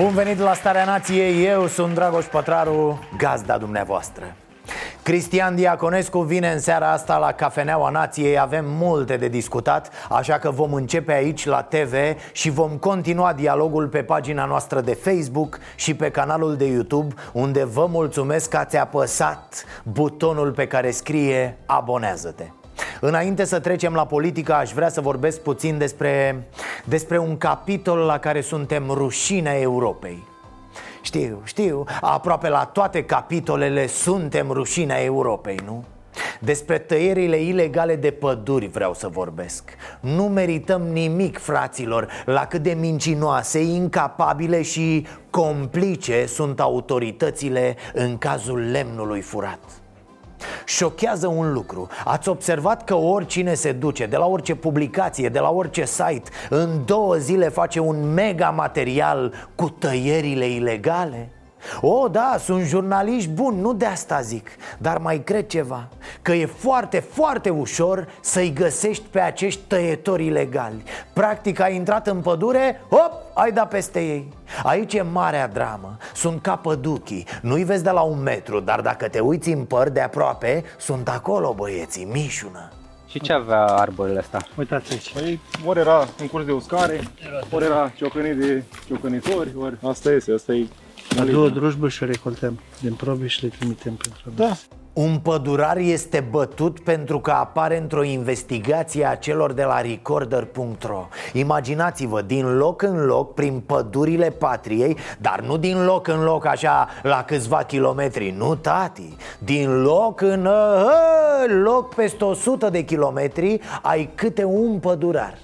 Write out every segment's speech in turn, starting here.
Bun venit la Starea Nației, eu sunt Dragoș Pătraru, gazda dumneavoastră. Cristian Diaconescu vine în seara asta la Cafeneaua Nației Avem multe de discutat Așa că vom începe aici la TV Și vom continua dialogul pe pagina noastră de Facebook Și pe canalul de YouTube Unde vă mulțumesc că ați apăsat butonul pe care scrie Abonează-te Înainte să trecem la politică, aș vrea să vorbesc puțin despre, despre un capitol la care suntem rușinea Europei. Știu, știu, aproape la toate capitolele suntem rușinea Europei, nu? Despre tăierile ilegale de păduri vreau să vorbesc Nu merităm nimic, fraților, la cât de mincinoase, incapabile și complice sunt autoritățile în cazul lemnului furat Șochează un lucru Ați observat că oricine se duce De la orice publicație, de la orice site În două zile face un mega material Cu tăierile ilegale? O, da, sunt jurnaliști buni, nu de asta zic Dar mai cred ceva Că e foarte, foarte ușor să-i găsești pe acești tăietori ilegali Practic ai intrat în pădure, hop, ai dat peste ei Aici e marea dramă Sunt ca păduchii Nu-i vezi de la un metru Dar dacă te uiți în păr de aproape Sunt acolo băieții, mișună Și ce avea arborele ăsta? Uitați aici. Păi, ori era în curs de uscare, ori era ciocănit de ciocănitori, ori asta este, asta e La două drujbă și recoltăm. Din probe și le trimitem pentru Da, Un pădurar este bătut pentru că apare într-o investigație a celor de la recorder.ro Imaginați-vă, din loc în loc, prin pădurile patriei Dar nu din loc în loc așa la câțiva kilometri, nu tati. Din loc în uh, loc peste 100 de kilometri ai câte un pădurar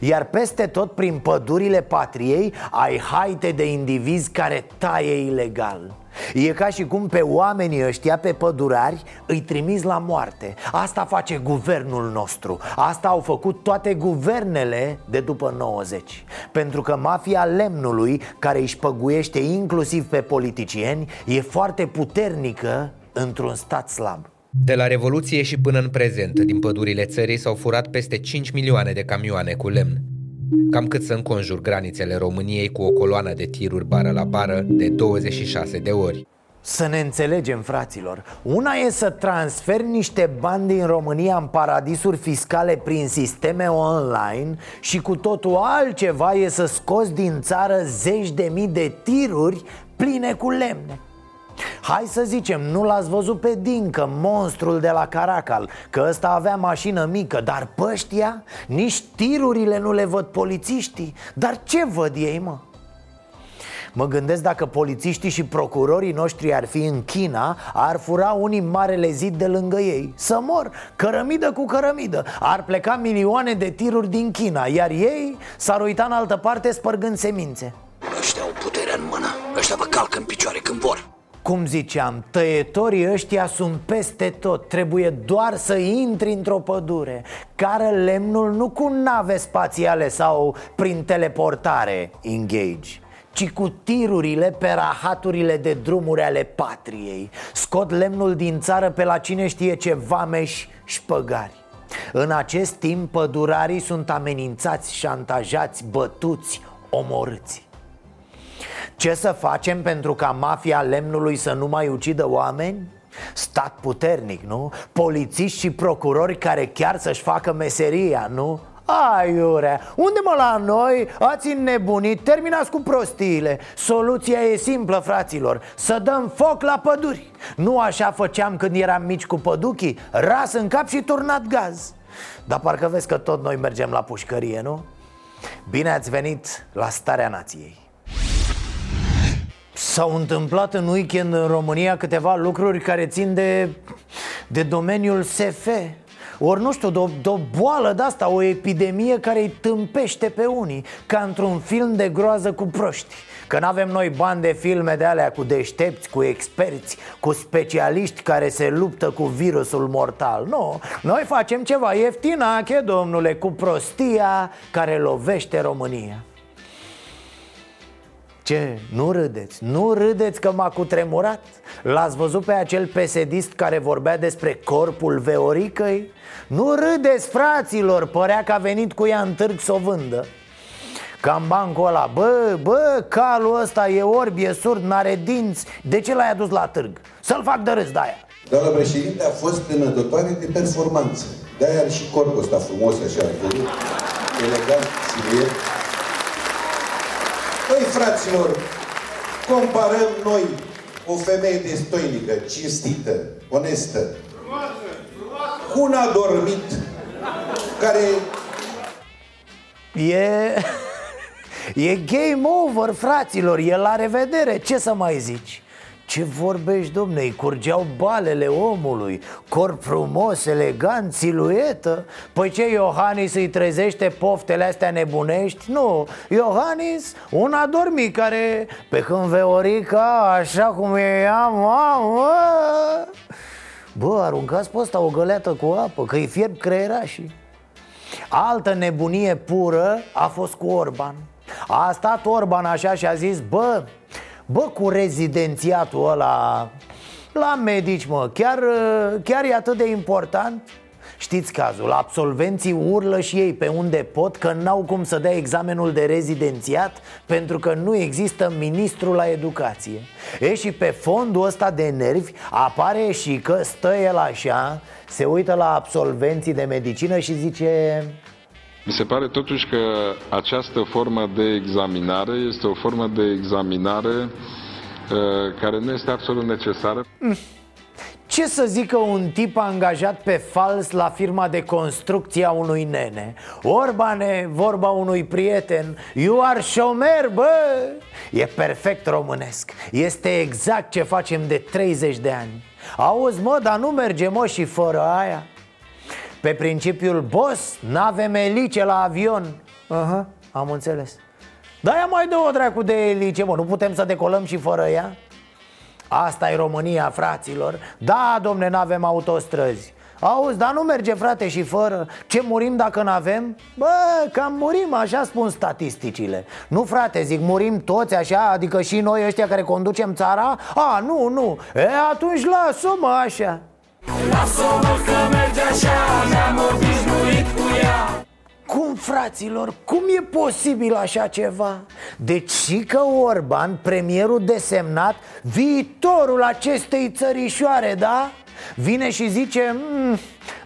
iar peste tot prin pădurile patriei ai haite de indivizi care taie ilegal. E ca și cum pe oamenii ăștia, pe pădurari, îi trimiți la moarte. Asta face guvernul nostru. Asta au făcut toate guvernele de după 90 Pentru că mafia lemnului, care își păguiește inclusiv pe politicieni E foarte puternică într-un stat slab De la Revoluție și până în prezent, din pădurile țării s-au furat peste 5 milioane de camioane cu lemn. Cam cât să înconjur granițele României cu o coloană de tiruri bară la bară de 26 de ori. Să ne înțelegem, fraților Una e să transferi niște bani din România în paradisuri fiscale prin sisteme online Și cu totul altceva e să scoți din țară zeci de mii de tiruri pline cu lemne Hai să zicem, nu l-ați văzut pe Dincă, monstrul de la Caracal Că ăsta avea mașină mică, dar păștia Nici tirurile nu le văd polițiștii. Dar ce văd ei, mă? Mă gândesc dacă polițiștii și procurorii noștri ar fi în China Ar fura unii marele zid de lângă ei. Să mor, cărămidă cu cărămidă. Ar pleca milioane de tiruri din China Iar ei s-ar uita în altă parte spărgând semințe. Ăștia au puterea în mână. Ăștia vă calcă în picioare când vor Cum ziceam, tăietorii ăștia sunt peste tot. Trebuie doar să intri într-o pădure Care lemnul nu cu nave spațiale sau prin teleportare Engage ci cu tirurile pe rahaturile de drumuri ale patriei. Scot lemnul din țară pe la cine știe ce vameși șpăgari. În acest timp pădurarii sunt amenințați, șantajați, bătuți, omorâți ce să facem pentru ca mafia lemnului să nu mai ucidă oameni? Stat puternic, nu? Polițiști și procurori care chiar să-și facă meseria, nu? Aiurea, unde mă la noi? Ați înnebunit, terminați cu prostiile Soluția e simplă, fraților Să dăm foc la păduri Nu așa făceam când eram mici cu păduchii Ras în cap și turnat gaz Dar parcă vezi că tot noi mergem la pușcărie, nu? Bine ați venit la Starea Nației S-au întâmplat în weekend în România câteva lucruri care țin de, de domeniul SF Ori nu știu, de-o, de boală de-asta, o epidemie care îi tâmpește pe unii Ca într-un film de groază cu proști. Că nu avem noi bani de filme de alea cu deștepți, cu experți, cu specialiști care se luptă cu virusul mortal. Nu, noi facem ceva ieftinache, domnule, cu prostia care lovește România ce? Nu râdeți? Nu râdeți că m-a cutremurat? L-ați văzut pe acel pesedist care vorbea despre corpul Veoricăi? Nu râdeți, fraților, părea că a venit cu ea în târg să o vândă Cam bancul ăla, bă, bă, calul ăsta e orb, e surd, n-are dinți De ce l-ai adus la târg? Să-l fac de râs de aia Doamna președinte a fost plinătoare de performanță De-aia are și corpul ăsta frumos așa, elegant, siluet Păi, fraților, comparăm noi o femeie destoinică, cinstită, onestă, cu un adormit care... E... E game over, fraților, e la revedere, ce să mai zici? Ce vorbești, domne, îi curgeau balele omului Corp frumos, elegant, siluetă? Păi ce, Iohannis îi trezește poftele astea nebunești? Nu, Iohannis, un adormit care Pe când Veorica, așa cum e ea, mamă! Bă, aruncați pe ăsta o găleată cu apă, că îi fierb creierașii. Altă nebunie pură a fost cu Orban. A stat Orban așa și a zis, bă, Bă, cu rezidențiatul ăla La medici, mă, chiar, chiar e atât de important? Știți cazul, absolvenții urlă și ei pe unde pot că n-au cum să dea examenul de rezidențiat Pentru că nu există ministru la educație E și pe fondul ăsta de nervi apare și că stă el așa Se uită la absolvenții de medicină și zice mi se pare totuși că această formă de examinare este o formă de examinare uh, care nu este absolut necesară. Ce să zică un tip angajat pe fals la firma de construcție a unui nene? Orbane, vorba unui prieten, you are șomer, bă! E perfect românesc, este exact ce facem de 30 de ani Auzi, mă, dar nu merge, mă, și fără aia pe principiul, boss, n-avem elice la avion. Uh-huh, am înțeles. Da, ia mai dă o dracu de elice, mă, nu putem să decolăm și fără ea? Asta e România, fraților. Da, domne, n-avem autostrăzi. Auzi, dar nu merge, frate, și fără. Ce murim dacă n-avem? Bă, cam murim, așa spun statisticile. Nu, frate, zic, murim toți așa? Adică și noi ăștia care conducem țara? A, nu, nu. E, atunci lasă-mă așa Lasă-mă că merge așa, ne-am obișnuit cu ea cum, fraților, cum e posibil așa ceva? Deci și că Orban, premierul desemnat, viitorul acestei țărișoare, da? Vine și zice, mmm,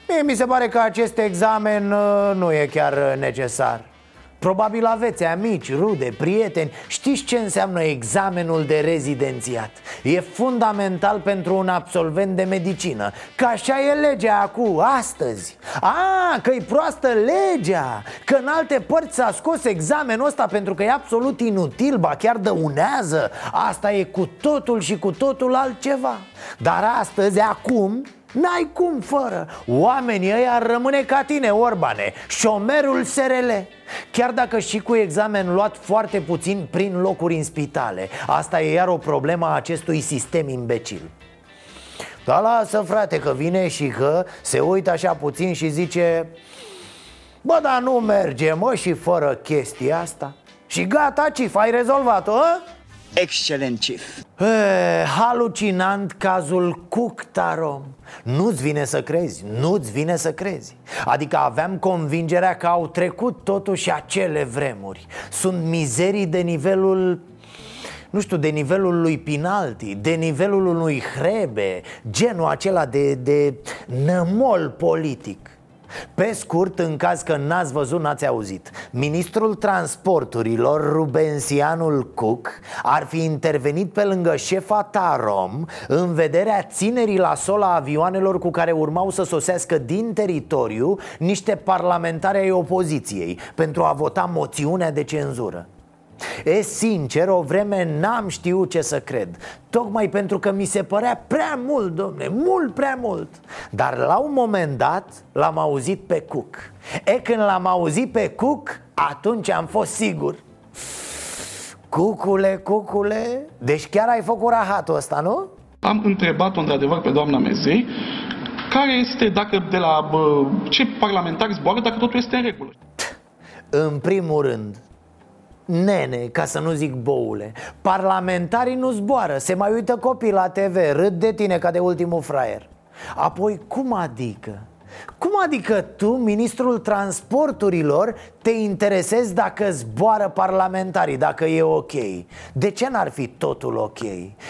mie mi se pare că acest examen uh, nu e chiar necesar Probabil aveți amici, rude, prieteni. Știți ce înseamnă examenul de rezidențiat? E fundamental pentru un absolvent de medicină. Că așa e legea acum, astăzi. A, că e proastă legea. Că în alte părți s-a scos examenul ăsta pentru că e absolut inutil Ba chiar dăunează. Asta e cu totul și cu totul altceva. Dar astăzi, acum, N-ai cum fără. Oamenii ăia ar rămâne ca tine, Orbane. Șomerul SRL Chiar dacă și cu examen luat foarte puțin prin locuri în spitale. Asta e iar o problemă a acestui sistem imbecil. Da, lasă frate că vine și că se uită așa puțin și zice Bă, dar nu merge, mă, și fără chestia asta. Și gata, Cif, ai rezolvat-o, a? Excelent, Chief. E, Halucinant cazul Cuctarom Nu-ți vine să crezi, nu-ți vine să crezi. Adică aveam convingerea că au trecut totuși acele vremuri. Sunt mizerii de nivelul nu știu, de nivelul lui Pinalti, de nivelul unui Hrebe, genul acela de, de nămol politic pe scurt, în caz că n-ați văzut, n-ați auzit Ministrul Transporturilor, Rubensianul Cook Ar fi intervenit pe lângă șefa Tarom În vederea ținerii la sol a avioanelor cu care urmau să sosească din teritoriu Niște parlamentari ai opoziției Pentru a vota moțiunea de cenzură E sincer, o vreme n-am știut ce să cred Tocmai pentru că mi se părea prea mult, domne, mult prea mult Dar la un moment dat l-am auzit pe Cook E când l-am auzit pe Cook, atunci am fost sigur Cucule, cucule, deci chiar ai făcut rahatul ăsta, nu? Am întrebat-o într-adevăr pe doamna Mesei care este, dacă de la bă, ce parlamentari zboară, dacă totul este în regulă. În primul rând, Nene, ca să nu zic boule. Parlamentarii nu zboară. Se mai uită copii la TV Râd de tine ca de ultimul fraier. Apoi, cum adică? Cum adică tu, ministrul transporturilor, te interesezi dacă zboară parlamentarii, dacă e ok? De ce n-ar fi totul ok?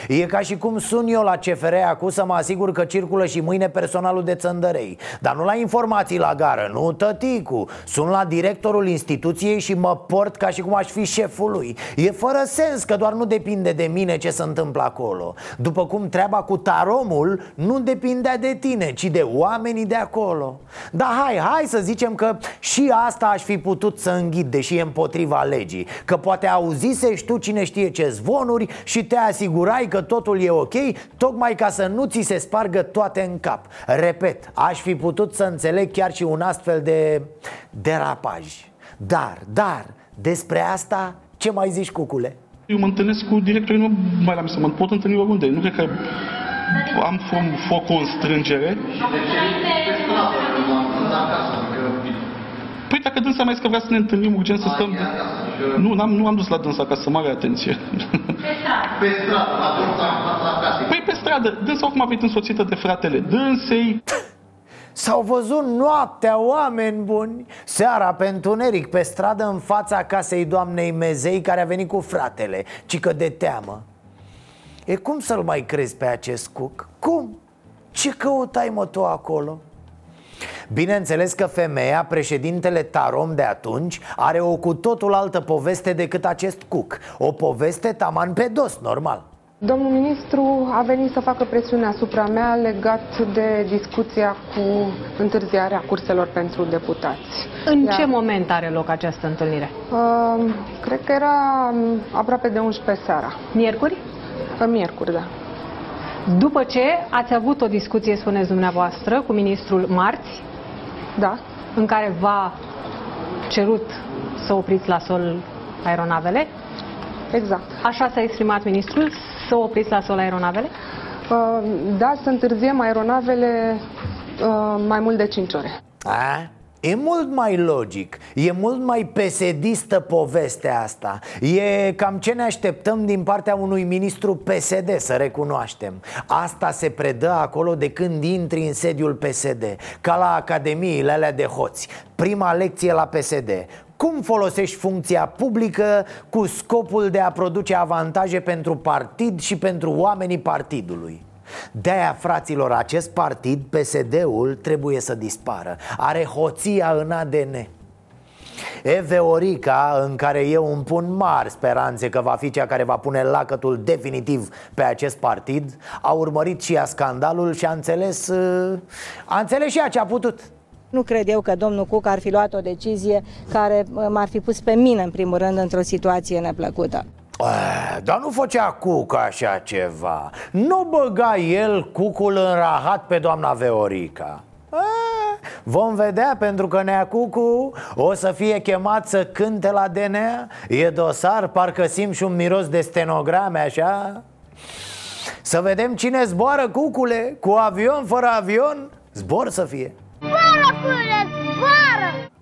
E ca și cum sun eu la CFR acum să mă asigur că circulă și mâine personalul de țăndărei. Dar nu la informații la gară, nu tăticu. Sun la directorul instituției și mă port ca și cum aș fi șeful lui. E fără sens că doar nu depinde de mine ce se întâmplă acolo. După cum treaba cu taromul nu depindea de tine, ci de oamenii de acolo Da, hai, hai să zicem că și asta aș fi putut să înghit, deși e împotriva legii Că poate auzisești tu cine știe ce zvonuri și te asigurai că totul e ok Tocmai ca să nu ți se spargă toate în cap Repet, aș fi putut să înțeleg chiar și un astfel de derapaj Dar, dar, despre asta ce mai zici, cucule? Eu mă întâlnesc cu directorii, nu mai la să mă pot întâlni oriunde. Nu cred că am fă o constrângere. Păi dacă dânsa mai zis că vrea să ne întâlnim urgent să stăm... Nu, n-am, nu am dus la dânsa acasă, mare atenție. Pe stradă, la porta, Păi pe stradă, dânsa acum a venit însoțită de fratele dânsei. S-au văzut noaptea oameni buni Seara pe întuneric pe stradă în fața casei doamnei Mezei Care a venit cu fratele, ci că de teamă E cum să-l mai crezi pe acest cuc? Cum? Ce căutai mă tu acolo? Bineînțeles că femeia, președintele Tarom de atunci Are o cu totul altă poveste decât acest cuc O poveste taman pe dos, normal Domnul ministru a venit să facă presiune asupra mea legat de discuția cu întârziarea curselor pentru deputați. În Iar, ce moment are loc această întâlnire? Uh, cred că era aproape de 11 seara. Miercuri? Miercuri, da. După ce ați avut o discuție, spuneți dumneavoastră, cu ministrul marți, da. în care v-a cerut să opriți la sol aeronavele, Exact. Așa s-a exprimat ministrul? Să opriți la sol aeronavele? Uh, da, să întârziem aeronavele uh, mai mult de 5 ore. A? E mult mai logic, e mult mai pesedistă povestea asta. E cam ce ne așteptăm din partea unui ministru PSD, să recunoaștem. Asta se predă acolo de când intri în sediul PSD Ca la academiile alea de hoți. Prima lecție la PSD cum folosești funcția publică cu scopul de a produce avantaje pentru partid și pentru oamenii partidului? De-aia, fraților, acest partid, PSD-ul, trebuie să dispară. Are hoția în ADN Eveorica, în care eu îmi pun mari speranțe că va fi cea care va pune lacătul definitiv pe acest partid. A urmărit și ea scandalul și a înțeles, a înțeles și ea ce a putut. Nu cred eu că domnul Cuc ar fi luat o decizie care m-ar fi pus pe mine, în primul rând, într-o situație neplăcută. Dar nu făcea Cuc așa ceva. Nu băga el cucul în rahat pe doamna Veorica. Vom vedea pentru că Nea Cucu o să fie chemat să cânte la DNA E dosar, parcă simt și un miros de stenograme așa. Să vedem cine zboară cucule Cu avion, fără avion Zbor să fie. Zboară, pâine, zboară!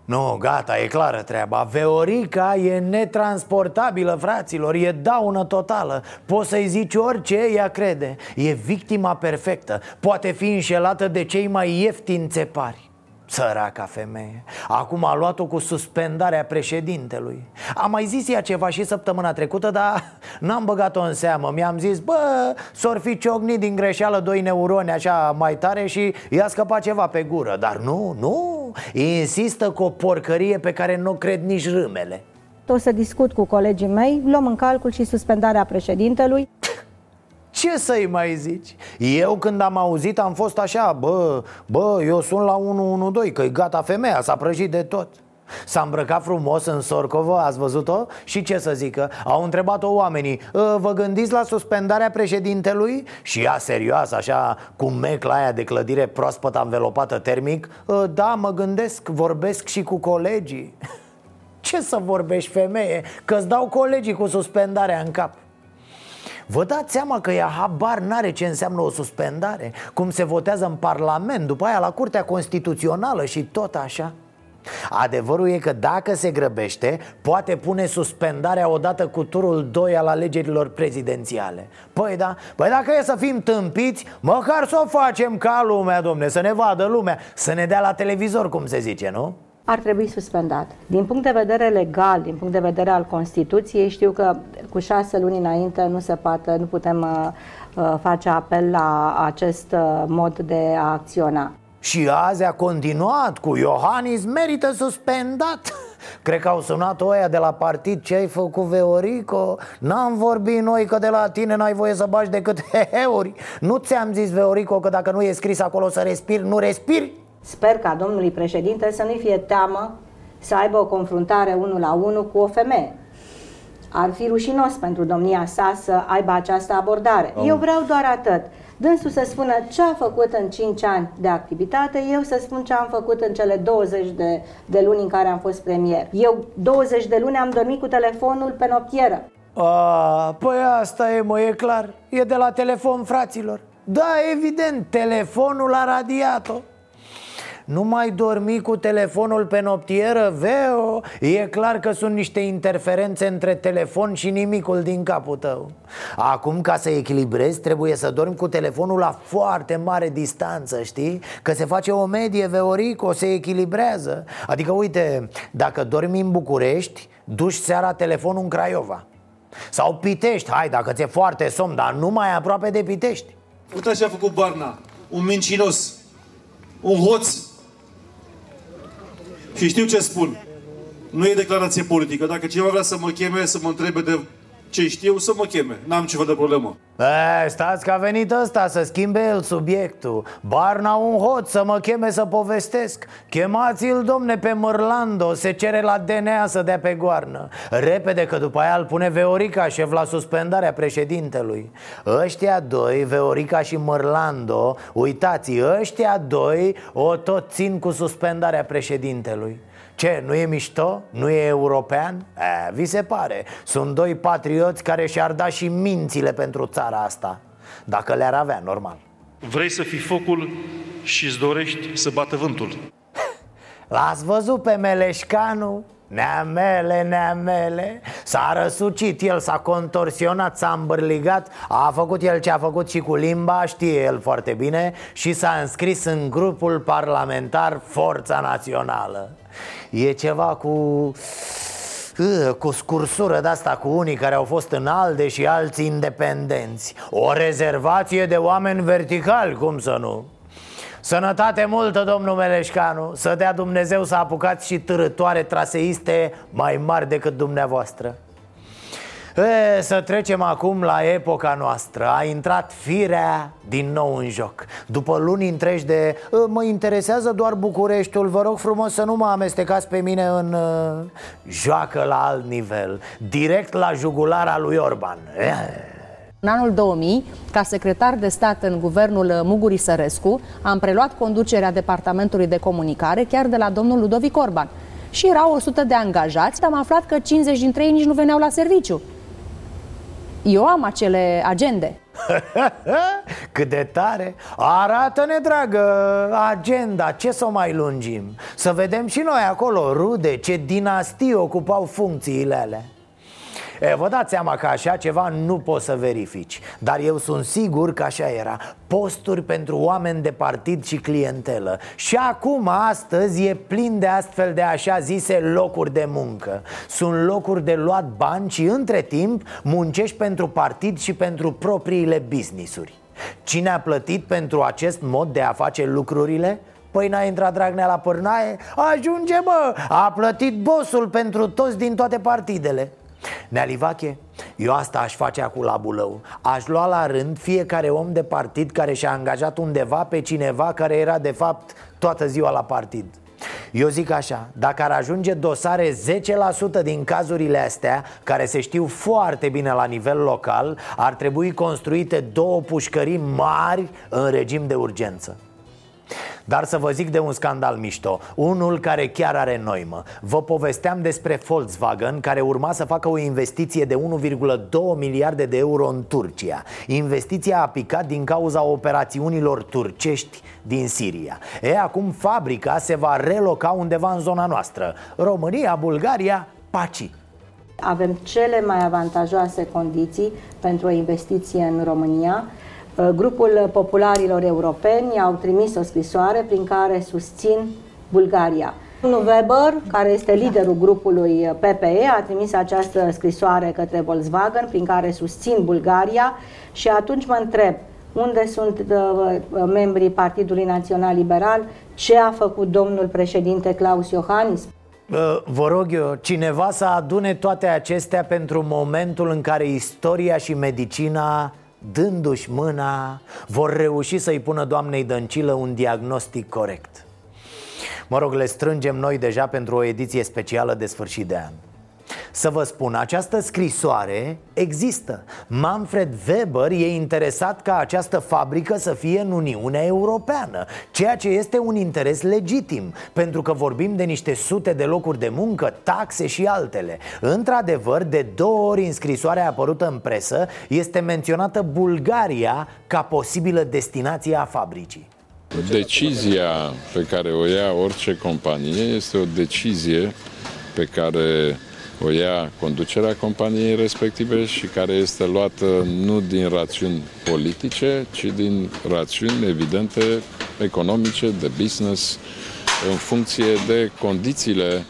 Nu, gata, e clară treaba. Veorica e netransportabilă, fraților E daună totală. Poți să-i zici orice, ea crede. E victima perfectă. Poate fi înșelată de cei mai ieftini țepari Săraca femeie. Acum a luat-o cu suspendarea președintelui. Am mai zis ea ceva și săptămâna trecută Dar n-am băgat-o în seamă. Mi-am zis, bă, s-or fi ciocnit din greșeală doi neuroni așa mai tare Și i-a scăpat ceva pe gură. Dar nu, nu. Insistă cu o porcărie pe care nu cred nici râmele. O să discut cu colegii mei Luăm în calcul și suspendarea președintelui ce să-i mai zici? Eu când am auzit am fost așa, bă, bă, eu sunt la 112, că e gata femeia, s-a prăjit de tot S-a îmbrăcat frumos în Sorcovă, ați văzut-o? Și ce să zică? Au întrebat-o oamenii "Ă, Vă gândiți la suspendarea președintelui? Și ea serios, așa, cu mecla aia de clădire proaspăt învelopată termic "Ă, Da, mă gândesc, vorbesc și cu colegii Ce să vorbești, femeie? Că-ți dau colegii cu suspendarea în cap Vă dați seama că ea habar n-are ce înseamnă o suspendare Cum se votează în Parlament, după aia la Curtea Constituțională și tot așa Adevărul e că dacă se grăbește, poate pune suspendarea odată cu turul 2 al alegerilor prezidențiale Păi da, păi dacă e să fim tâmpiți, măcar să o facem ca lumea, domne, să ne vadă lumea Să ne dea la televizor, cum se zice, nu? Ar trebui suspendat. Din punct de vedere legal, din punct de vedere al Constituției, știu că cu șase luni înainte nu se poate, nu putem uh, uh, face apel la acest uh, mod de a acționa. Și azi a continuat cu Iohannis merită suspendat Cred că au sunat oia de la partid Ce ai făcut, Veorico? N-am vorbit noi că de la tine n-ai voie să bagi decât heheuri Nu ți-am zis, Veorico, că dacă nu e scris acolo să respiri, nu respiri? Sper ca domnului președinte să nu fie teamă să aibă o confruntare unul la unul cu o femeie. Ar fi rușinos pentru domnia sa să aibă această abordare. Oh. Eu vreau doar atât. Dânsul să spună ce a făcut în 5 ani de activitate, eu să spun ce am făcut în cele 20 de, de luni în care am fost premier. Eu 20 de luni am dormit cu telefonul pe noptieră. A, păi asta e, mă, e clar E de la telefon, fraților Da, evident, telefonul a radiat-o nu mai dormi cu telefonul pe noptieră, veo? E clar că sunt niște interferențe între telefon și nimicul din capul tău. Acum, ca să echilibrezi, trebuie să dormi cu telefonul la foarte mare distanță, știi? Că se face o medie, Veorico, se echilibrează. Adică, uite, dacă dormi în București, duci seara telefonul în Craiova. Sau Pitești, hai, dacă ți-e foarte somn, dar nu mai aproape de Pitești. Uitați ce a făcut Barna, un mincinos, un hoț. Și știu ce spun. Nu e declarație politică. Dacă cineva vrea să mă cheme, să mă întrebe de ce știu, să mă cheme. N-am ceva de problemă. E, stați că a venit ăsta să schimbe el subiectul. Barna un hot să mă cheme să povestesc. Chemați-l, domne, pe Mărlando Se cere la DNA să dea pe goarnă. Repede că după aia îl pune Veorica șef la suspendarea președintelui. Ăștia doi, Veorica și Mărlando Uitați, ăștia doi o tot țin cu suspendarea președintelui ce, nu e mișto? Nu e european? E, vi se pare Sunt doi patrioți care și-ar da și mințile pentru țara asta Dacă le-ar avea, normal Vrei să fii focul și îți dorești să bată vântul. L-ați văzut pe Meleșcanu? Neamele, neamele S-a răsucit el, s-a contorsionat, s-a îmbărligat A făcut el ce a făcut și cu limba, știe el foarte bine Și s-a înscris în grupul parlamentar Forța Națională E ceva cu... Ă, Cu scursură de asta cu unii care au fost în ALDE și alții independenți. O rezervație de oameni verticali, cum să nu? Sănătate multă, domnul Meleșcanu. Să dea Dumnezeu să apucați și târătoare traseiste mai mari decât dumneavoastră e, Să trecem acum la epoca noastră A intrat firea din nou în joc După luni întregi de "E, Mă interesează doar Bucureștiul Vă rog frumos să nu mă amestecați pe mine în uh, Joacă la alt nivel Direct la jugulara lui Orban e. În anul 2000, ca secretar de stat în guvernul Muguri Sărescu, am preluat conducerea Departamentului de Comunicare chiar de la domnul Ludovic Orban. Și erau 100 de angajați, am aflat că 50 dintre ei nici nu veneau la serviciu. Eu am acele agende. Cât de tare! Arată-ne, dragă, agenda. Ce să o mai lungim? Să vedem și noi acolo rude Ce dinastii ocupau funcțiile alea E, vă dați seama că așa ceva nu poți să verifici Dar eu sunt sigur că așa era. Posturi pentru oameni de partid și clientelă. Și acum, astăzi, e plin de astfel de așa zise locuri de muncă. Sunt locuri de luat bani și între timp muncești pentru partid și pentru propriile businessuri. Cine a plătit pentru acest mod de a face lucrurile? Păi n-a intrat Dragnea la pârnaie? Ajunge mă, a plătit bosul pentru toți din toate partidele Nealivache, eu asta aș face acum la Bulău. Aș lua la rând fiecare om de partid care și-a angajat undeva pe cineva care era de fapt toată ziua la partid. Eu zic așa, dacă ar ajunge dosare 10% din cazurile astea Care se știu foarte bine la nivel local Ar trebui construite două pușcării mari în regim de urgență dar să vă zic de un scandal mișto Unul care chiar are noimă. Vă povesteam despre Volkswagen Care urma să facă o investiție de 1,2 miliarde de euro în Turcia. Investiția a picat din cauza operațiunilor turcești din Siria. E, acum fabrica se va reloca undeva în zona noastră. România, Bulgaria, Paci. Avem cele mai avantajoase condiții pentru o investiție în România. Uh, grupul popularilor europeni au trimis o scrisoare prin care susțin Bulgaria. Domnul Weber, care este liderul grupului PPE, a trimis această scrisoare către Volkswagen prin care susțin Bulgaria și atunci mă întreb unde sunt uh, membrii Partidului Național Liberal, ce a făcut domnul președinte Claus Iohannis Vă rog eu, cineva să adune toate acestea pentru momentul în care istoria și medicina, dându-și mâna, vor reuși să-i pună doamnei Dăncilă un diagnostic corect. Mă rog, le strângem noi deja pentru o ediție specială de sfârșit de an să vă spun, această scrisoare există. Manfred Weber e interesat ca această fabrică să fie în Uniunea Europeană Ceea ce este un interes legitim Pentru că vorbim de niște sute de locuri de muncă, taxe și altele. Într-adevăr, de două ori în scrisoarea apărută în presă Este menționată Bulgaria ca posibilă destinație a fabricii. Decizia pe care o ia orice companie este o decizie pe care o ia conducerea companiei respective și care este luată nu din rațiuni politice, ci din rațiuni evidente economice, de business, în funcție de condițiile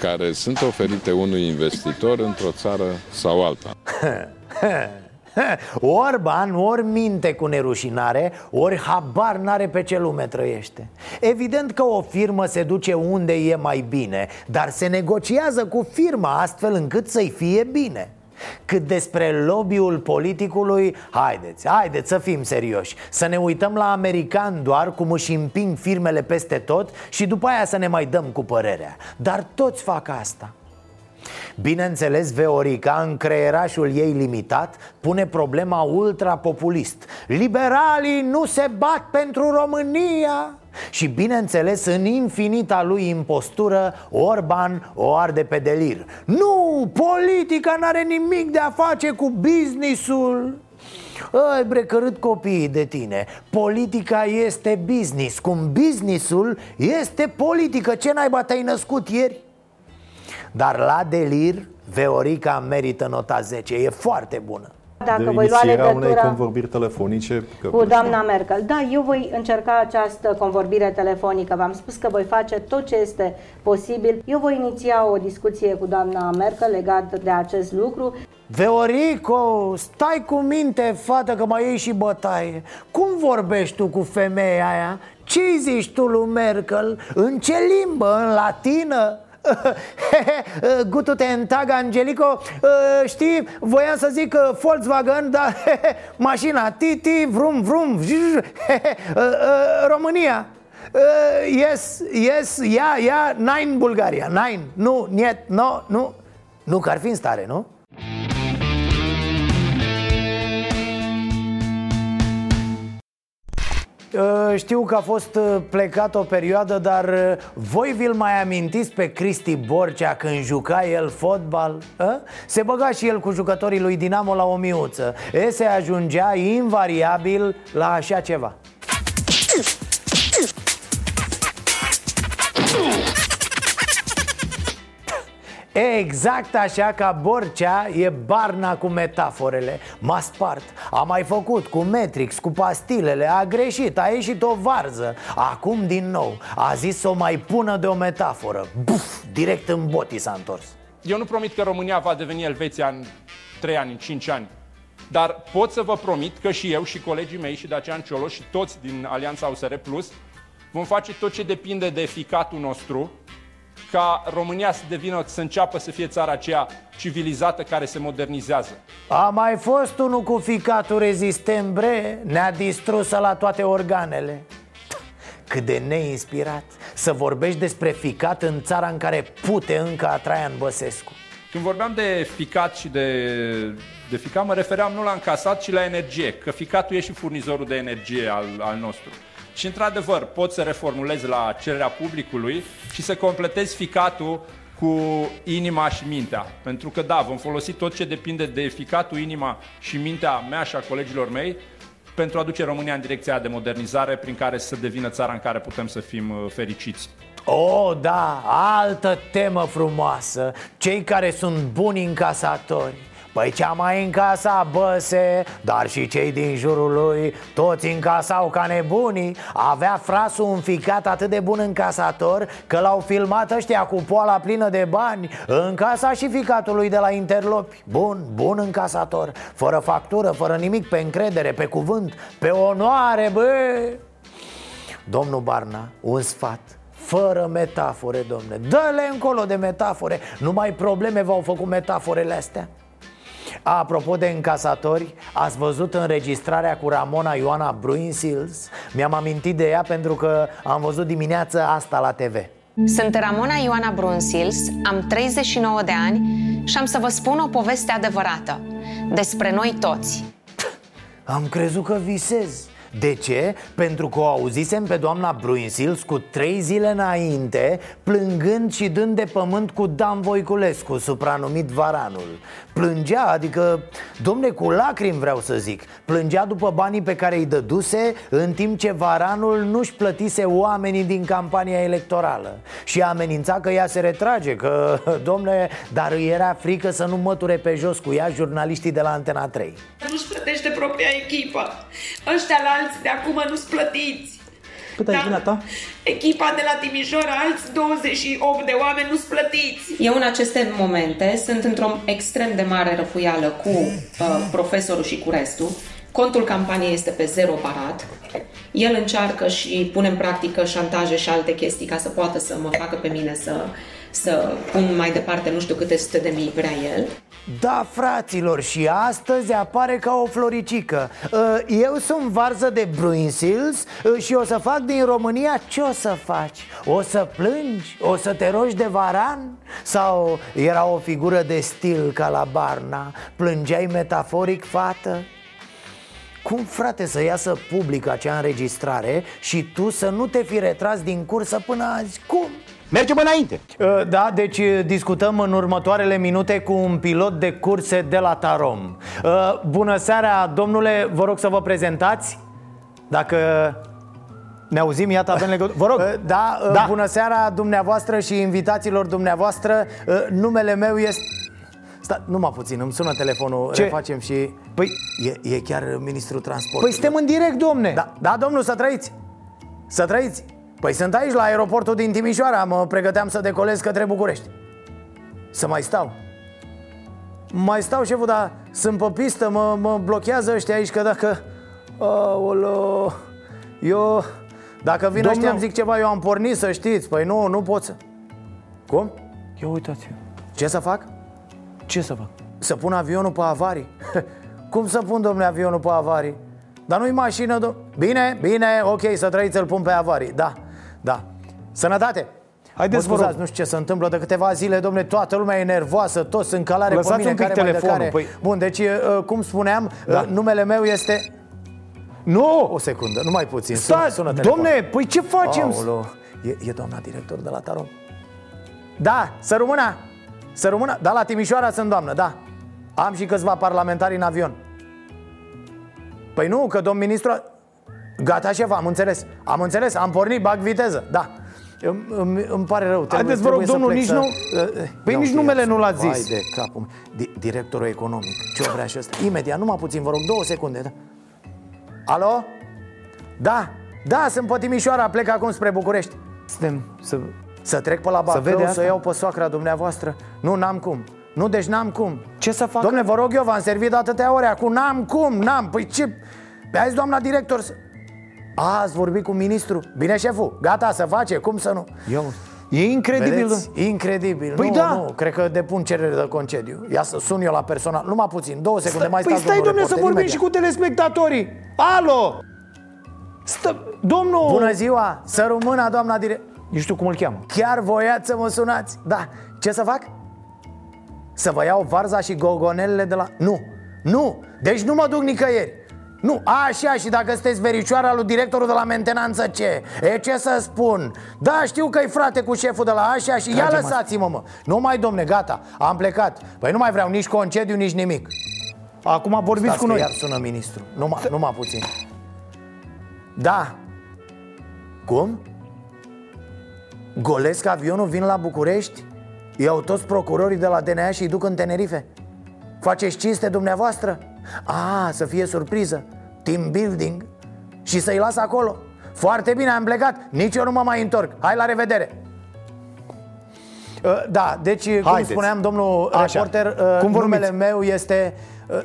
care sunt oferite unui investitor într-o țară sau alta. Orban ori minte cu nerușinare, ori habar n-are pe ce lume trăiește. Evident că o firmă se duce unde e mai bine Dar se negociază cu firma astfel încât să-i fie bine. Cât despre lobby-ul politicului, haideți, haideți să fim serioși. Să ne uităm la americani doar cum își împing firmele peste tot Și după aia să ne mai dăm cu părerea. Dar toți fac asta Bineînțeles, Veorica, în creierașul ei limitat, pune problema ultrapopulist. Liberalii nu se bat pentru România. Și bineînțeles, în infinita lui impostură, Orban o arde pe delir. Nu, politica n-are nimic de a face cu businessul. Ai brecărât copiii de tine. Politica este business. Cum businessul este politică. Ce naiba te-ai născut ieri? Dar la delir, Veorica merită nota 10 E foarte bună dacă de voi lua legătura unei convorbiri telefonice că cu doamna Merkel. Da, eu voi încerca această convorbire telefonică. V-am spus că voi face tot ce este posibil. Eu voi iniția o discuție cu doamna Merkel legat de acest lucru. Veorico, stai cu minte, fată, că mai iei și bătaie Cum vorbești tu cu femeia aia? ce zici tu lui Merkel? În ce limbă? În latină? Gutu te întag, Angelico. Uh, Știi, voiam să zic uh, Volkswagen, dar mașina Titi, vrum, vrum uh, România. Yes, yes, ia, ia, nine Bulgaria, nine Nu, niet, no, nu. Nu, că ar fi în stare, nu? Știu că a fost uh, plecat o perioadă, dar uh, voi vi-l mai amintiți pe Cristi Borcea când juca el fotbal? Se băga și el cu jucătorii lui Dinamo la o miuță. E, se ajungea invariabil la așa ceva Exact așa ca Borcea e barna cu metaforele. M-a spart, a mai făcut cu Matrix, cu pastilele A greșit, a ieșit o varză. Acum din nou, a zis să o mai pună de o metaforă. Buf, direct în boti s-a întors. Eu nu promit că România va deveni Elveția în 3 ani, în 5 ani dar pot să vă promit că și eu și colegii mei și Dacian Cioloș și toți din Alianța USR Plus vom face tot ce depinde de ficatul nostru ca România să devină, să înceapă să fie țara aceea civilizată care se modernizează. A mai fost unul cu ficatul rezistent, bre, ne-a distrus la toate organele. Cât de neinspirat Să vorbești despre ficat în țara în care pute încă a Traian Băsescu Când vorbeam de ficat și de, de ficat, mă refeream nu la încasat, ci la energie. Că ficatul e și furnizorul de energie al, al nostru. Și într-adevăr, poți să reformulezi la cererea publicului și să completezi ficatul cu inima și mintea. Pentru că da, vom folosi tot ce depinde de ficatul, inima și mintea mea și a colegilor mei pentru a duce România în direcția de modernizare prin care să devină țara în care putem să fim uh, fericiți. Oh, da, altă temă frumoasă Cei care sunt buni încasatori Păi cea mai încasa băse, dar și cei din jurul lui Toți încasau ca nebunii. Avea frasul un ficat atât de bun încasator Că l-au filmat ăștia cu poala plină de bani Încasa și ficatul lui de la interlopi. Bun, bun încasator Fără factură, fără nimic, pe încredere, pe cuvânt Pe onoare, bă! Domnul Barna, un sfat fără metafore, domne. Dă-le încolo de metafore Numai probleme v-au făcut metaforele astea Apropo de încasatori, ați văzut înregistrarea cu Ramona Ioana Bruinsils? Mi-am amintit de ea pentru că am văzut dimineața asta la TV Sunt Ramona Ioana Brunsils, am 39 de ani și am să vă spun o poveste adevărată despre noi toți. Am crezut că visez de ce? Pentru că o auzisem pe doamna Bruinsils cu trei zile înainte Plângând și dând de pământ cu Dan Voiculescu, supranumit Varanul. Plângea, adică, domne, cu lacrimi vreau să zic. Plângea după banii pe care îi dăduse În timp ce Varanul nu-și plătise oamenii din campania electorală. Și amenința că ea se retrage Că, domne, dar îi era frică să nu măture pe jos cu ea jurnaliștii de la Antena 3 Nu-și plătește propria echipă Ăștia la alții de acum nu-s plătiți Cât ai da. ta? Echipa de la Timișoara, alți 28 de oameni nu-s plătiți Eu în aceste momente sunt într-o extrem de mare răfuială cu uh, profesorul și cu restul. Contul campaniei este pe zero barat. El încearcă și pune în practică șantaje și alte chestii ca să poată să mă facă pe mine să, să pun mai departe nu știu câte sute de mii vrea el. Da, fraților, și astăzi apare ca o floricică Uh, Eu sunt varză de Bruinsils uh, și o să fac din România ce o să faci? O să plângi? O să te rogi de varan? Sau era o figură de stil ca la Barna? Plângeai metaforic, fată? Cum, frate, să iasă public acea înregistrare și tu să nu te fi retras din cursă până azi? Cum? Mergem înainte. Uh, Da, deci uh, discutăm în următoarele minute cu un pilot de curse de la Tarom. Uh, Bună seara, domnule, vă rog să vă prezentați. Dacă ne auzim, iată avem legătură. Vă rog, Uh, da, uh, Da. bună seara dumneavoastră și invitațiilor dumneavoastră. Uh, Numele meu este... Sta, numai puțin, îmi sună telefonul, Ce? refacem și... Păi, E, e chiar ministrul transportului păi suntem în direct, domne. Da, da, domnul, să trăiți. Să trăiți Păi sunt aici la aeroportul din Timișoara Mă pregăteam să decolez către București Să mai stau Mai stau, șeful, dar sunt pe pistă Mă, mă blochează ăștia aici Că dacă... Aolo, eu... Dacă vin Domnul- ăștia îmi zic ceva, eu am pornit, să știți Păi nu, nu pot să... Cum? Ia uitați Ce să fac? Ce să fac? Să pun avionul pe avarii? Cum să pun, domnule, avionul pe avarii? Dar nu-i mașină, dom- Bine, bine, ok, să trăiți, îl pun pe avarii Da, da Sănătate! Haideți, Mă vă rog. scuzați, nu știu ce se întâmplă de câteva zile, domne, toată lumea e nervoasă, toți sunt calare Lăsați pe mine, un pic care mai de telefonul, care. păi- Bun, deci, uh, cum spuneam, Da. uh, numele meu este... Nu! O secundă, numai puțin, sună, Stați, sună telefonul. domne, păi ce facem? Aolo, e, e doamna director de la Tarom Da, să rămână Să rămână, da, la Timișoara sunt doamnă, da Am și câțiva parlamentari în avion Păi nu, că domn ministru Gata, șef, am înțeles Am înțeles, am pornit, bag viteză, da îmi, îmi, îmi pare rău trebuie, Haideți, vă rog, trebuie să domnul, plec nici să... nu- Uh, Păi ia nici uite, numele ia nu l-ați Vai zis. de capul meu. Di- Directorul economic Ce vrea și ăsta? Imediat, numai puțin, vă rog, două secunde da? Alo? Da, da, sunt pe Timișoara, plec acum spre București Suntem să... Să trec pe la Bacău, vede să, asta? să iau pe soacra dumneavoastră Nu, n-am cum Nu, deci n-am cum Ce să fac? Domne, vă rog eu, v-am servit de atâtea ore Acum n-am cum, n-am Păi ce... Pe azi, doamna director să... A, ați vorbit cu ministru Bine, șeful, gata, să face, cum să nu Ia E incredibil Vedeți? Incredibil Păi nu, da. nu, cred că depun cerere de concediu Ia să sun eu la personal, numai puțin, două secunde mai Păi stați stai, domnul domne, să reporter, vorbim și imediat. cu telespectatorii Alo! Stă, domnul... Bună ziua, să rămână doamna dire... Nu știu cum îl cheamă. Chiar voiați să mă sunați? Da, ce să fac? Să vă iau varza și gogonelele de la... Nu, nu, deci nu mă duc nicăieri nu, așa și dacă sunteți vericioara lui directorul de la mentenanță ce? E ce să spun? Da, știu că e frate cu șeful de la așa și ia lăsați-mă mă Nu mai domne, gata, am plecat Păi nu mai vreau nici concediu, nici nimic Acum vorbiți Stați cu că noi. iar sună ministru Numai, numai puțin Da Cum? Golesc avionul, vin la București Iau toți procurorii de la DNA și îi duc în Tenerife Faceți cinste dumneavoastră? A, să fie surpriză Team building Și să-i las acolo Foarte bine, am plecat Nici eu nu mă mai întorc Hai, la revedere Uh, Da, deci, cum Haideți. spuneam, domnul Așa. reporter uh, Cum vorbiți? Numele meu este... uh,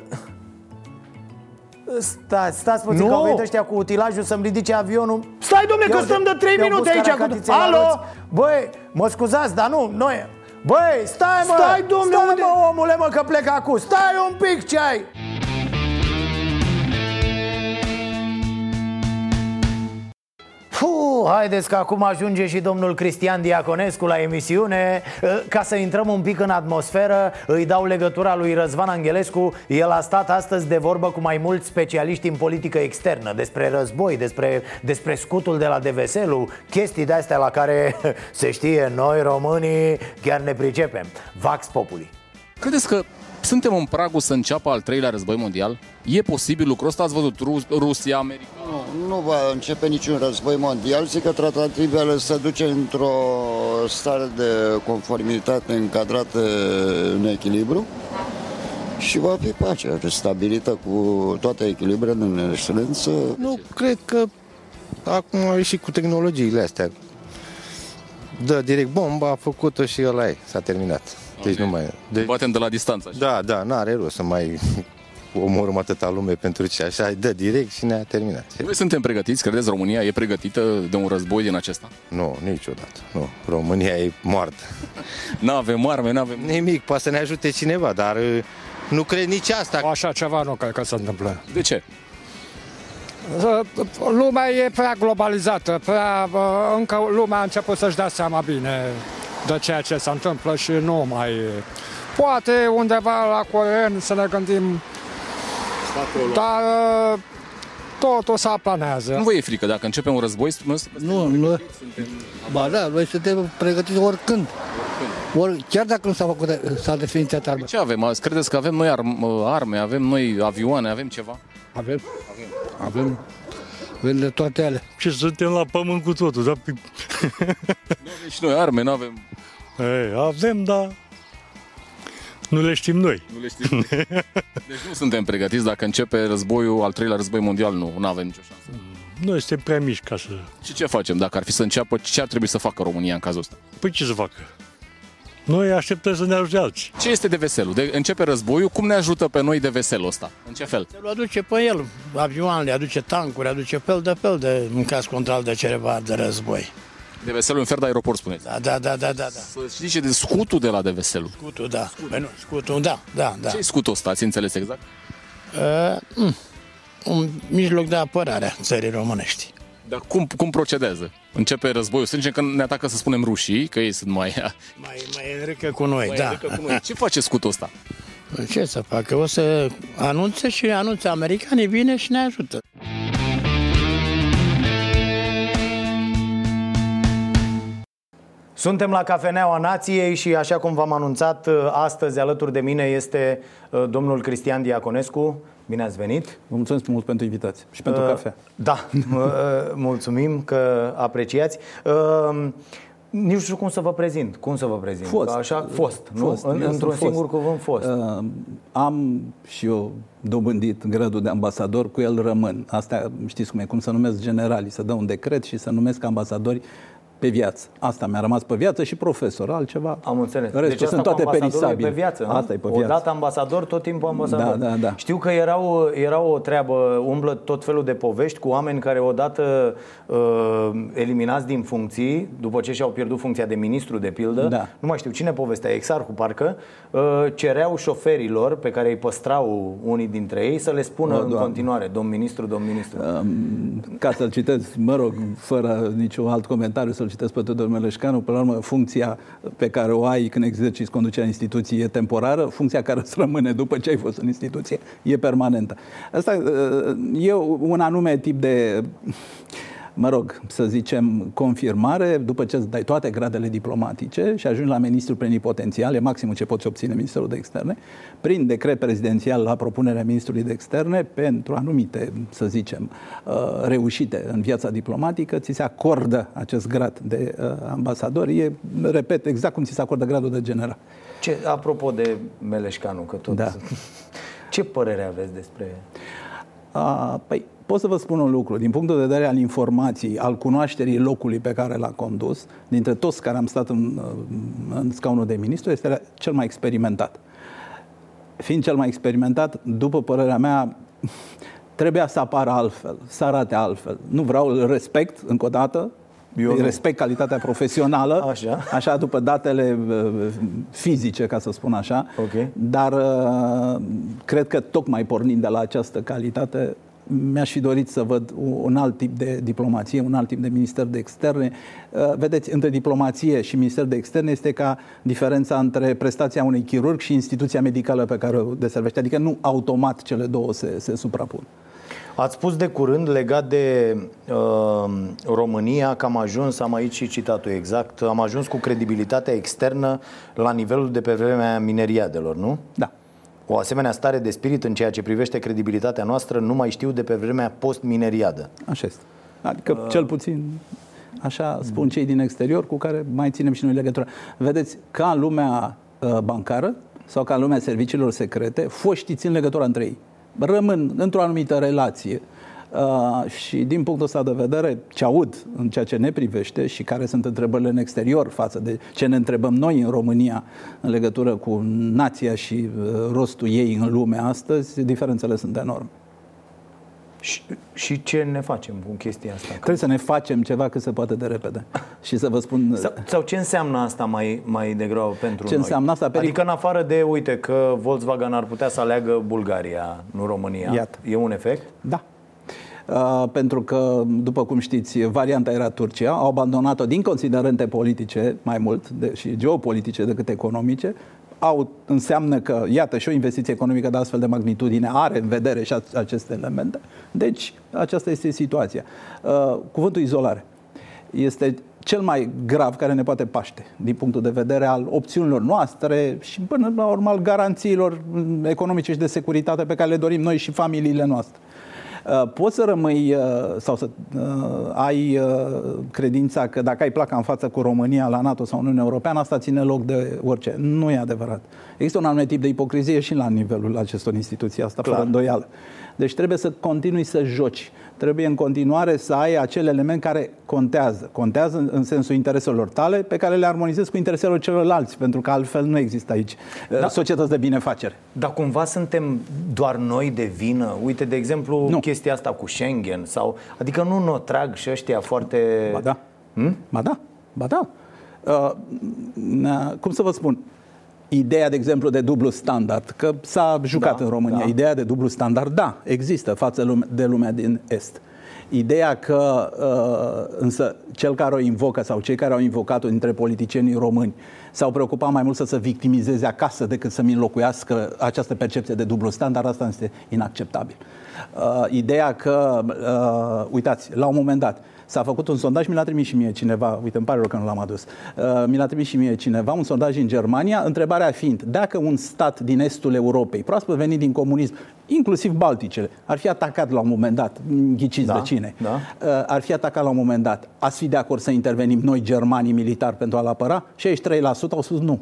Stați, stați puțin Nu. că au venit ăștia cu utilajul să-mi ridice avionul Stai, domne, că Ia stăm uite, de trei i-au minute pus aici cu- caracatițe la Alo? roți. Băi, mă scuzați, dar nu, noi Băi, stai mă Stai, domne, stai, unde- mă, omule, mă, că plec acum Stai un pic, ce ai? Haideți că acum ajunge și domnul Cristian Diaconescu la emisiune. Ca să intrăm un pic în atmosferă Îi dau legătura lui Răzvan Angelescu. El a stat astăzi de vorbă cu mai mulți specialiști în politică externă Despre război, despre, despre scutul de la Deveselu Chestii de-astea la care se știe noi românii chiar ne pricepem. Vax Populi. Credeți că suntem în pragul să înceapă al treilea război mondial? E posibil lucrul ăsta? Ați văzut Rus- Rusia, America? Nu, nu va începe niciun război mondial, zic că tratativele se duce într-o stare de conformitate încadrată în echilibru și va fi pace stabilită cu toate echilibrele în excelență. Nu, cred că acum a ieșit cu tehnologiile astea. Dă direct bomba, a făcut-o și ăla e, s-a terminat. Deci nu mai... Deci, Batem de la distanță. Așa. da, da, n-are rost să mai omorâm atâta lume pentru ce așa, dă direct și ne-a terminat. Noi suntem pregătiți? Credeți România e pregătită de un război din acesta? Nu, niciodată. Nu, România e moartă. Nu avem arme, nu avem... Nimic, poate să ne ajute cineva, dar uh, nu cred nici asta. Așa ceva nu cred că se întâmplă. De ce? Lumea e prea globalizată, prea, bă, încă lumea a început să-și dea seama bine de ceea ce se întâmplă și nu mai... Poate undeva la Corean să ne gândim, dar uh, totul se aplanează. Nu vă e frică dacă începe un război? spuneți- Nu, nu. Ba da, noi suntem pregătiți oricând. Or, chiar dacă nu s-a făcut, s-a desfințat armă. Ce avem? azi? Credeți că avem noi arm- arme, avem noi avioane, avem ceva? Avem. Avem. Avem de toate alea. Și suntem la pământ cu totul, da? Și noi arme, nu avem... Ei, avem, dar nu le știm noi. Nu le știm. Deci nu suntem pregătiți dacă începe războiul, al treilea război mondial, nu, nu avem nicio șansă. Noi suntem prea mici ca să... Și ce facem dacă ar fi să înceapă? Ce ar trebui să facă România în cazul ăsta? Păi ce să facă? Noi așteptăm să ne ajute alții. Ce este de veselul? De, începe războiul, cum ne ajută pe noi de veselul ăsta? În ce fel? El aduce pe el avioanele, aduce tancuri, aduce fel de fel de, în caz contrar de ceva de război. De veselul în fer de aeroport, spuneți. Da, da, da, da, da. da. Să știți ce de scutul de la de veselul. Scutul, da. Păi nu, scutul, da, da, da. Ce e scutul ăsta? Ați înțeles exact? Uh, mm, un mijloc de apărare a țării românești. Dar cum, cum procedează? Începe războiul. Să zicem că ne atacă, să spunem, rușii, că ei sunt mai... Mai, mai înrică cu noi, mai da. înrică cu noi. Ce face scutul ăsta? Ce să facă? O să anunțe și anunțe americanii, vine și ne ajută. Suntem la Cafeneaua Nației și așa cum v-am anunțat astăzi alături de mine este uh, domnul Cristian Diaconescu. Bine ați venit! Vă mulțumesc mult pentru invitație și pentru Uh, cafea. Da, uh, mulțumim că apreciați. Uh, nici nu știu cum să vă prezint. Cum să vă prezint? Fost. Așa, fost. Nu? Fost. În, Eu într-un sunt singur fost. cuvânt, fost. Uh, am și eu dobândit gradul de ambasador, cu el rămân. Asta știți cum e, cum să numesc generalii, să dă un decret și să numesc ambasadori pe viață. Asta mi-a rămas pe viață și profesor, altceva. Am înțeles. Restul deci asta sunt toate cu ambasadorul e perisabile. pe viață, nu? Asta e pe viață. Odată ambasador, tot timpul ambasador. Da, da, da. Știu că erau, era o treabă, umblă tot felul de povești cu oameni care odată uh, eliminați din funcții, după ce și-au pierdut funcția de ministru, de pildă, Da. nu mai știu cine povestea, Exarhu parcă, uh, cereau șoferilor pe care îi păstrau unii dintre ei să le spună O, în Doamne. continuare, domn ministru, domn ministru. ca să-l citesc, mă rog, fără niciun alt comentariu, să-l citesc pe Tudor Meleșcanu, până la urmă, funcția pe care o ai când exerciți conducerea instituției e temporară, funcția care îți rămâne după ce ai fost în instituție e permanentă. Asta uh, e un anume tip de mă rog, să zicem, confirmare, după ce îți dai toate gradele diplomatice și ajungi la ministru plenipotențial, e maximul ce poți obține Ministerul de Externe, prin decret prezidențial la propunerea ministrului de Externe, pentru anumite, să zicem, uh, reușite în viața diplomatică, ți se acordă acest grad de uh, ambasador. E, repet, exact cum ți se acordă gradul de general. Ce, apropo de Meleșcanu, că tot... Da. Ce părere aveți despre... A, păi, pot să vă spun un lucru. Din punctul de vedere al informației, al cunoașterii locului pe care l-a condus, dintre toți care am stat în, în scaunul de ministru, este cel mai experimentat. Fiind cel mai experimentat, după părerea mea, trebuia să apară altfel, să arate altfel. Nu vreau, îl respect, încă o dată, Eu îi nu. respect calitatea profesională, Așa. așa după datele uh, fizice, ca să spun așa, Ok. dar uh, cred că tocmai pornind de la această calitate, mi-aș fi dorit să văd un alt tip de diplomație, un alt tip de minister de externe. Uh, Vedeți, între diplomație și minister de externe este ca diferența între prestația unui chirurg și instituția medicală pe care o deservește. Adică nu automat cele două se, se suprapun. Ați spus de curând legat de uh, România că am ajuns, am aici și citatul exact, am ajuns cu credibilitatea externă la nivelul de pe vremea mineriadelor, nu? Da. O asemenea stare de spirit în ceea ce privește credibilitatea noastră nu mai știu de pe vremea post-mineriadă. Așa este. Adică, uh... cel puțin, așa spun cei din exterior cu care mai ținem și noi legătura. Vedeți, ca în lumea uh, bancară sau ca în lumea serviciilor secrete, foștiți țin legătura între ei. Rămân într-o anumită relație. Uh, și din punctul ăsta de vedere, ce aud în ceea ce ne privește și care sunt întrebările în exterior față de ce ne întrebăm noi în România în legătură cu nația și uh, rostul ei în lume astăzi, diferențele sunt enorme. Și, și ce ne facem cu chestia asta? Trebuie să ne facem ceva cât se poate de repede. Și să vă spun... Sau, sau ce înseamnă asta mai, mai degrabă pentru Ce noi? înseamnă asta? Peric- Adică în afară de, uite, că Volkswagen ar putea să aleagă Bulgaria, nu România. Iată. E un efect? Da. Uh, pentru că, după cum știți, varianta era Turcia, au abandonat-o din considerente politice mai mult de, și geopolitice decât economice, au, înseamnă că, iată, și o investiție economică de astfel de magnitudine are în vedere și a- aceste elemente. Deci, aceasta este situația. Uh, cuvântul izolare este cel mai grav care ne poate paște din punctul de vedere al opțiunilor noastre și până la urmă al garanțiilor mm, economice și de securitate pe care le dorim noi și familiile noastre. Uh, Poți să rămâi uh, sau să uh, ai uh, credința că dacă ai placa în față cu România la NATO sau Uniunea Europeană, asta ține loc de orice. Nu e adevărat. Există un anumit tip de ipocrizie și la nivelul acestor instituții, asta Clar. fără îndoială. Deci trebuie să continui să joci. Trebuie în continuare să ai acel element care contează. Contează în- în sensul intereselor tale, pe care le armonizezi cu interesele celorlalți, pentru că altfel nu există aici da. societăți de binefacere. Dar cumva suntem doar noi de vină? Uite, de exemplu, nu. chestia asta cu Schengen sau... Adică nu ne trag și ăștia foarte... Ba da. Hmm? Ba da. Ba da. Uh, na, cum să vă spun? Ideea, de exemplu, de dublu standard, că s-a jucat Da, în România, da. ideea de dublu standard, da, există față lume- de lumea din Est. Ideea că uh, însă cel care o invocă sau cei care au invocat-o dintre politicienii români s-au preocupat mai mult să se victimizeze acasă decât să-mi înlocuiască această percepție de dublu standard, asta este inacceptabil. Uh, ideea că, uh, uitați, la un moment dat, S-a făcut un sondaj, mi l-a trimis și mie cineva, uite, îmi pare rău că nu l-am adus, uh, mi l-a trimis și mie cineva, un sondaj în Germania, întrebarea fiind, dacă un stat din estul Europei, proaspăt venit din comunism, inclusiv Balticele, ar fi atacat la un moment dat, ghiciți Da, de cine, da. uh, ar fi atacat la un moment dat, ați fi de acord să intervenim noi, germanii militari, pentru a-l apăra? 63% au spus nu.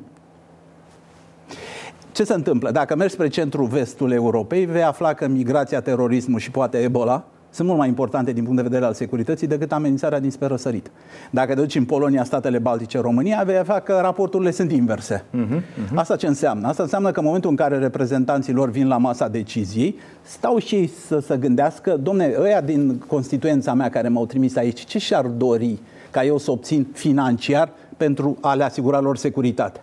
Ce se întâmplă? Dacă mergi spre centrul vestul Europei, vei afla că migrația, terorismul și poate Ebola sunt mult mai importante din punct de vedere al securității decât amenințarea din spre răsărit. Dacă te duci în Polonia, statele Baltice, România, vei afla că raporturile sunt inverse. Mhm, Asta ce înseamnă? Asta înseamnă că în momentul în care reprezentanții lor vin la masa deciziei, stau și ei să se gândească, domne, ăia din constituența mea care m-au trimis aici, ce și-ar dori ca eu să obțin financiar pentru a le asigura lor securitate?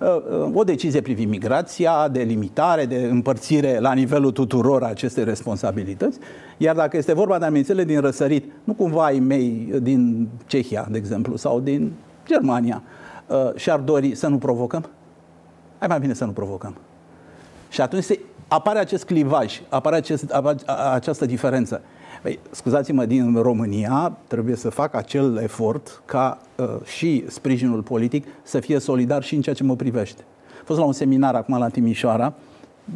Uh, uh, o decizie privind migrația, de limitare, de împărțire la nivelul tuturor a acestei responsabilități. Iar dacă este vorba de amenințele din răsărit, nu cumva ai mei din Cehia, de exemplu, sau din Germania, uh, și-ar dori să nu provocăm? Hai mai bine să nu provocăm. Și atunci se, apare acest clivaj, apare acest, apare această diferență. Păi, scuzați-mă, din România trebuie să fac acel efort ca uh, și sprijinul politic să fie solidar și în ceea ce mă privește. Am fost la un seminar acum la Timișoara,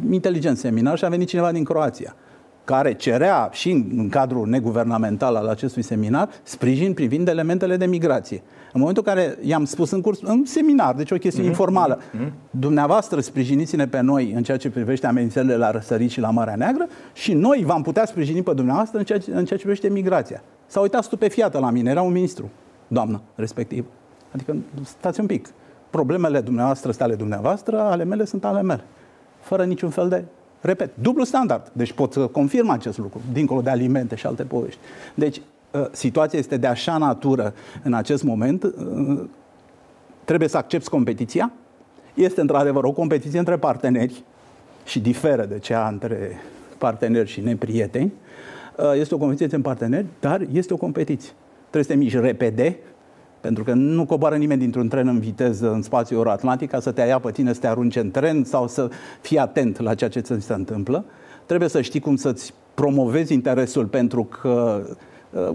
inteligent seminar, și a venit cineva din Croația care cerea și în, în cadrul neguvernamental al acestui seminar sprijin privind elementele de migrație. În momentul în care i-am spus în curs, în seminar, deci o chestie mm-hmm. informală, mm-hmm. dumneavoastră sprijiniți-ne pe noi în ceea ce privește amenințările la răsărit și la Marea Neagră și noi v-am putea sprijini pe dumneavoastră în ceea ce, în ceea ce privește migrația. S-a uitat stupefiată la mine, era un ministru, doamnă, respectiv. Adică, stați un pic, problemele dumneavoastră sunt ale dumneavoastră, ale mele sunt ale mele. Fără niciun fel de Repet, dublu standard. Deci pot să confirm acest lucru, dincolo de alimente și alte povești. Deci, uh, situația este de așa natură în acest moment. uh, Trebuie să accepti competiția. Este într-adevăr o competiție între parteneri și diferă de cea între parteneri și neprieteni. Uh, Este o competiție între parteneri, dar este o competiție. Trebuie să te miști repede, pentru că nu coboară nimeni dintr-un tren în viteză în spațiul euroatlantic ca să te ia pe tine să te arunce în tren sau să fii atent la ceea ce ți se întâmplă. Trebuie să știi cum să-ți promovezi interesul pentru că uh,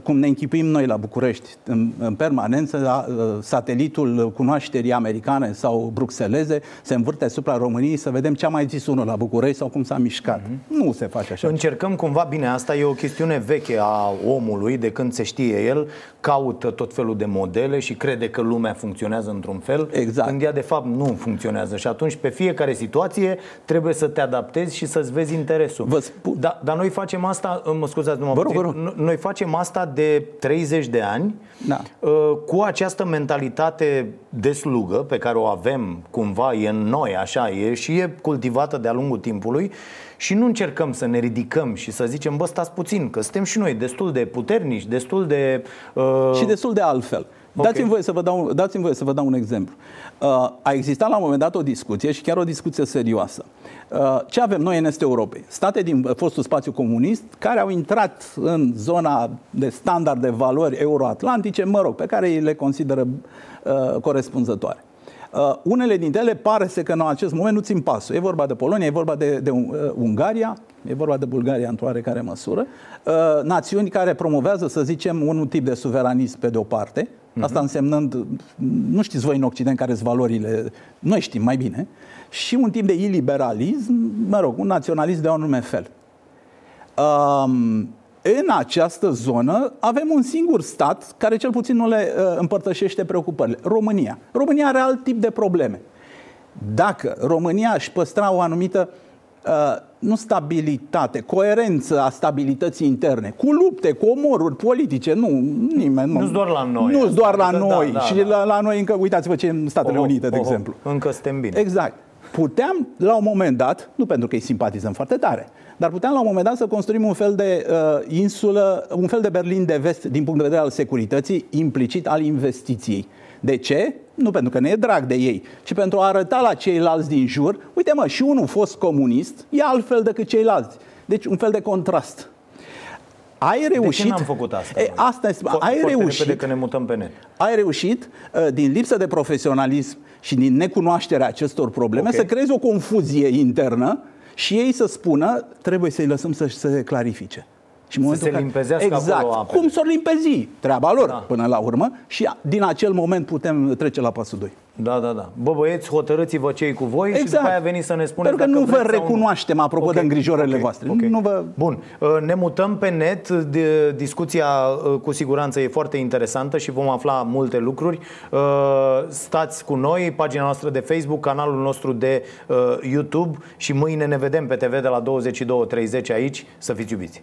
cum ne închipuim noi la București în, în permanență, da, uh, satelitul cunoașterii americane sau bruxeleze se învârte asupra României să vedem ce a mai zis unul la București sau cum s-a mișcat. Nu se face așa. Încercăm cumva, bine, asta e o chestiune veche a omului, de când se știe el, caută tot felul de modele și crede că lumea funcționează într-un fel, exact. când ea de fapt nu funcționează. Și atunci pe fiecare situație trebuie să te adaptezi și să-ți vezi interesul. Vă spun... Da, dar noi facem asta, mă scuzați, numai Vă rog, puțin, vă rog. no- noi facem asta de 30 de ani Da. uh, cu această mentalitate de slugă pe care o avem cumva, e în noi, așa e, și e cultivată de-a lungul timpului și nu încercăm să ne ridicăm și să zicem, bă, stați puțin, că suntem și noi destul de puternici, destul de... Uh... și destul de altfel. Dați-mi voie să vă dau, dați-mi voie să vă dau un exemplu. Uh, a existat la un moment dat o discuție și chiar o discuție serioasă. Uh, ce avem noi în Estul Europei? State din fostul spațiu comunist care au intrat în zona de standard de valori euroatlantice, mă rog, pe care ei le consideră uh, corespunzătoare. Uh, unele dintre ele pare să că în acest moment nu țin pasul. E vorba de Polonia, e vorba de, de uh, Ungaria, e vorba de Bulgaria într-o oarecare măsură. Uh, națiuni care promovează, să zicem, un tip de suveranism pe de o parte, asta însemnând, nu știți voi în Occident care sunt valorile, noi știm mai bine, și un tip de iliberalism, mă rog, un naționalism de un anume fel. Um, în această zonă avem un singur stat care cel puțin nu le uh, împărtășește preocupările. România. România are alt tip de probleme. Dacă România își păstra o anumită uh, nu stabilitate, coerență a stabilității interne, cu lupte, cu omoruri politice, nu, nimeni. Nu-s doar la noi Nu asta, doar la adică da, noi. da, și da. La, la noi încă, uitați-vă ce e în Statele Oho, Unite, de oho, exemplu. Încă suntem bine. Exact. Puteam, la un moment dat, nu pentru că îi simpatizăm foarte tare, dar puteam la un moment dat să construim un fel de uh, insulă, un fel de Berlin de vest din punct de vedere al securității, implicit al investiției. De ce? Nu pentru că ne e drag de ei, ci pentru a arăta la ceilalți din jur, uite mă, și unul fost comunist e altfel decât ceilalți. Deci un fel de contrast. Ai reușit... De ce n-am făcut asta? E, asta este, Fo- ai foarte reușit repede că ne mutăm pe net. ai reușit, uh, din lipsă de profesionalism și din necunoașterea acestor probleme, Ok. să creezi o confuzie internă și ei să spună, trebuie să-i lăsăm să se clarifice. Și în Să momentul se în care- limpezească exact. acolo apele. Cum s-or limpezi? Treaba lor, da. până la urmă. Și din acel moment putem trece la pasul 2. Da, da, da. Bă, băieți, hotărâți-vă cei cu voi și după aia veniți să ne spuneți Pentru că dacă nu vă vreți sau recunoaștem, apropo Ok, de îngrijorările ok, voastre. ok. Nu vă... Bun, Uh, ne mutăm pe net, de, discuția uh, cu siguranță e foarte interesantă și vom afla multe lucruri. Uh, Stați cu noi, pagina noastră de Facebook, canalul nostru de uh, YouTube și mâine ne vedem pe TV de la 22.30 aici. Să fiți iubiți!